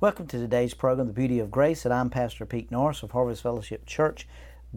Welcome to today's program, The Beauty of Grace, and I'm Pastor Pete Norris of Harvest Fellowship Church,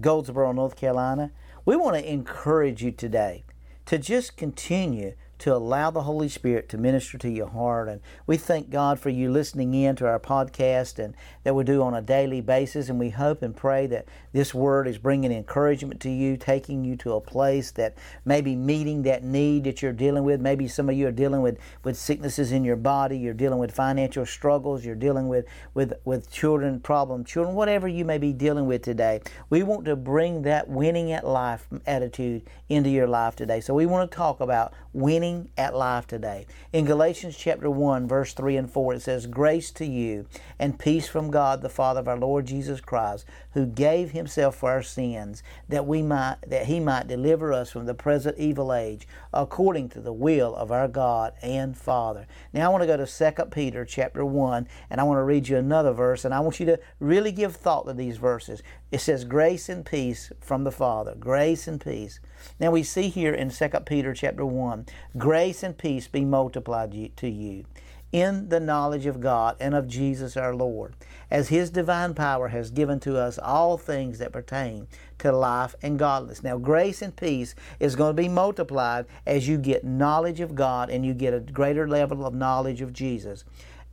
Goldsboro, North Carolina. We want to encourage you today to just continue to allow the Holy Spirit to minister to your heart. And we thank God for you listening in to our podcast and that we do on a daily basis. And we hope and pray that this word is bringing encouragement to you, taking you to a place that maybe meeting that need that you're dealing with. Maybe some of you are dealing with, with sicknesses in your body, you're dealing with financial struggles, you're dealing with, with, with children, problem children, whatever you may be dealing with today. We want to bring that winning at life attitude into your life today. So we want to talk about winning at life today. In Galatians chapter 1, verse 3 and 4, it says, Grace to you and peace from God the Father of our Lord Jesus Christ, who gave himself for our sins, that we might that he might deliver us from the present evil age, according to the will of our God and Father. Now I want to go to 2 Peter chapter 1, and I want to read you another verse, and I want you to really give thought to these verses. It says, Grace and peace from the Father. Grace and peace. Now we see here in 2 Peter chapter 1, grace and peace be multiplied to you in the knowledge of God and of Jesus our Lord, as His divine power has given to us all things that pertain to life and godliness. Now, grace and peace is going to be multiplied as you get knowledge of God and you get a greater level of knowledge of Jesus.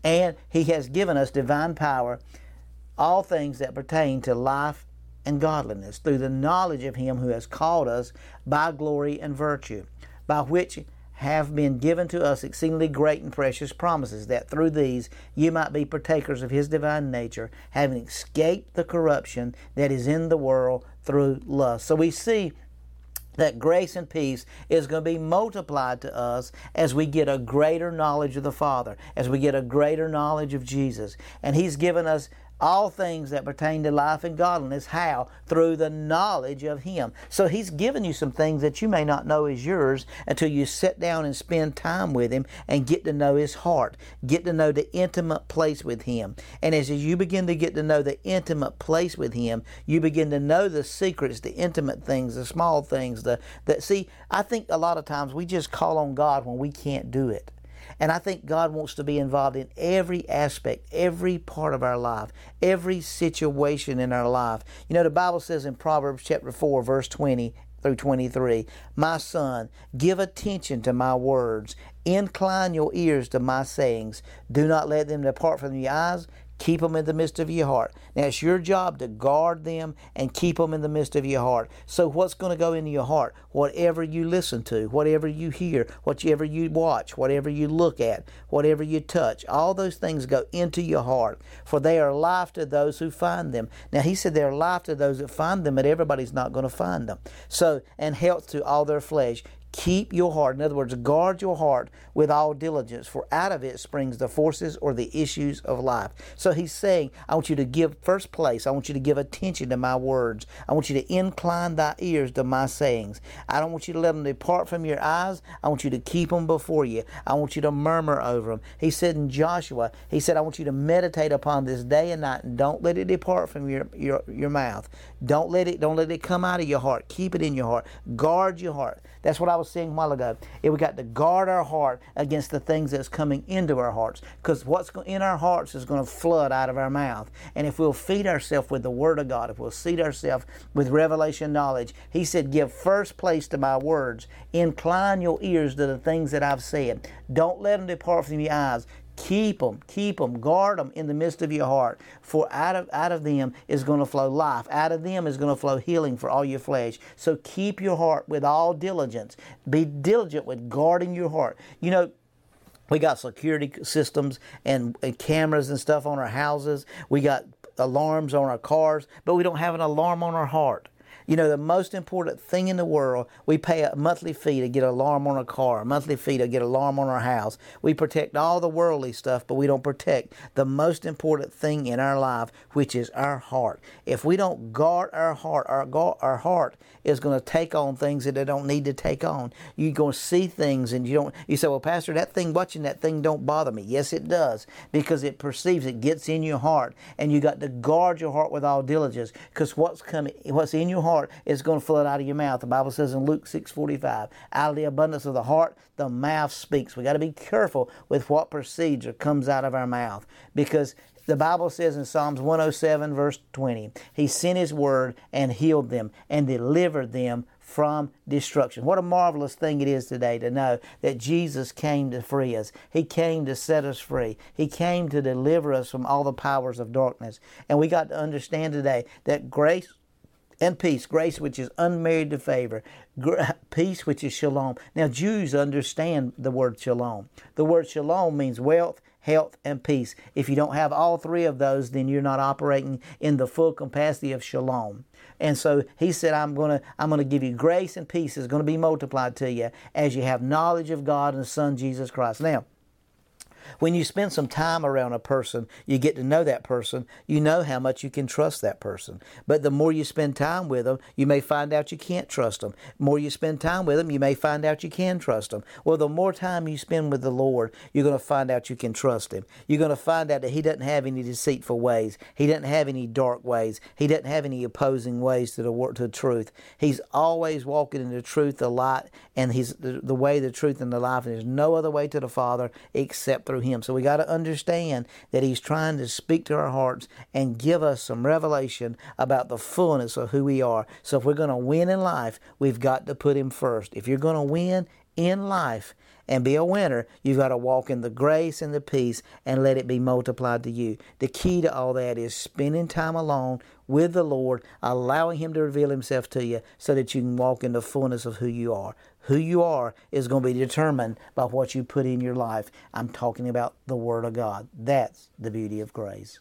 And He has given us divine power, all things that pertain to life and godliness through the knowledge of him who has called us by glory and virtue, by which have been given to us exceedingly great and precious promises, that through these you might be partakers of his divine nature, having escaped the corruption that is in the world through lust. So we see that grace and peace is going to be multiplied to us as we get a greater knowledge of the Father, as we get a greater knowledge of Jesus. And He's given us all things that pertain to life and godliness. How? Through the knowledge of Him. So He's given you some things that you may not know is yours until you sit down and spend time with Him and get to know His heart, get to know the intimate place with Him. And as you begin to get to know the intimate place with Him, you begin to know the secrets, the intimate things, the small things. The that see, I think a lot of times we just call on God when we can't do it. And I think God wants to be involved in every aspect, every part of our life, every situation in our life. You know, the Bible says in Proverbs chapter 4, verse 20 through 23, My son, give attention to my words, incline your ears to my sayings, do not let them depart from your eyes. Keep them in the midst of your heart. Now, it's your job to guard them and keep them in the midst of your heart. So, what's going to go into your heart? Whatever you listen to, whatever you hear, whatever you watch, whatever you look at, whatever you touch, all those things go into your heart. For they are life to those who find them. Now, he said they're life to those that find them, but everybody's not going to find them. So, and health to all their flesh. Keep your heart. In other words, guard your heart with all diligence, for out of it springs the forces or the issues of life. So he's saying, I want you to give first place. I want you to give attention to my words. I want you to incline thy ears to my sayings. I don't want you to let them depart from your eyes. I want you to keep them before you. I want you to murmur over them. He said in Joshua, he said, I want you to meditate upon this day and night and don't let it depart from your, your, your mouth. Don't let it, don't let it come out of your heart. Keep it in your heart. Guard your heart. That's what I was saying a while ago. If we got to guard our heart against the things that's coming into our hearts, because what's in our hearts is going to flood out of our mouth. And if we'll feed ourselves with the Word of God, if we'll feed ourselves with revelation knowledge, He said, "Give first place to my words. Incline your ears to the things that I've said. Don't let them depart from your eyes. Keep them, keep them, guard them in the midst of your heart. For out of, out of them is going to flow life. Out of them is going to flow healing for all your flesh. So keep your heart with all diligence. Be diligent with guarding your heart. You know, we got security systems and, and cameras and stuff on our houses. We got alarms on our cars, but we don't have an alarm on our heart. You know, the most important thing in the world, we pay a monthly fee to get an alarm on a car, a monthly fee to get an alarm on our house. We protect all the worldly stuff, but we don't protect the most important thing in our life, which is our heart. If we don't guard our heart, our, our heart is going to take on things that it don't need to take on. You're going to see things and you don't, you say, well, Pastor, that thing, watching that thing don't bother me. Yes, it does, because it perceives, it gets in your heart, and you got to guard your heart with all diligence, because what's coming, what's in your heart heart is going to flood out of your mouth. The Bible says in Luke 6:45, out of the abundance of the heart, the mouth speaks. We got to be careful with what proceeds or comes out of our mouth because The Bible says in Psalms 107, verse 20, He sent His word and healed them and delivered them from destruction. What a marvelous thing it is today to know that Jesus came to free us. He came to set us free. He came to deliver us from all the powers of darkness. And we got to understand today that grace and peace, grace which is unmarried to favor, peace which is shalom. Now, Jews understand the word shalom. The word shalom means wealth, health, and peace. If you don't have all three of those, then you're not operating in the full capacity of shalom. And so he said, I'm going to I'm to give you grace and peace is going to be multiplied to you as you have knowledge of God and the Son Jesus Christ. Now, when you spend some time around a person, you get to know that person, you know how much you can trust that person. But the more you spend time with them, you may find out you can't trust them. The more you spend time with them, you may find out you can trust them. Well, the more time you spend with the Lord, you're going to find out you can trust Him. You're going to find out that He doesn't have any deceitful ways. He doesn't have any dark ways. He doesn't have any opposing ways to the to the truth. He's always walking in the truth, the light, and He's the, the way, the truth, and the life. And there's no other way to the Father except through Him. So we got to understand that He's trying to speak to our hearts and give us some revelation about the fullness of who we are. So if we're going to win in life, we've got to put Him first. If you're going to win in life, and be a winner, you've got to walk in the grace and the peace and let it be multiplied to you. The key to all that is spending time alone with the Lord, allowing Him to reveal Himself to you so that you can walk in the fullness of who you are. Who you are is going to be determined by what you put in your life. I'm talking about the Word of God. That's the beauty of grace.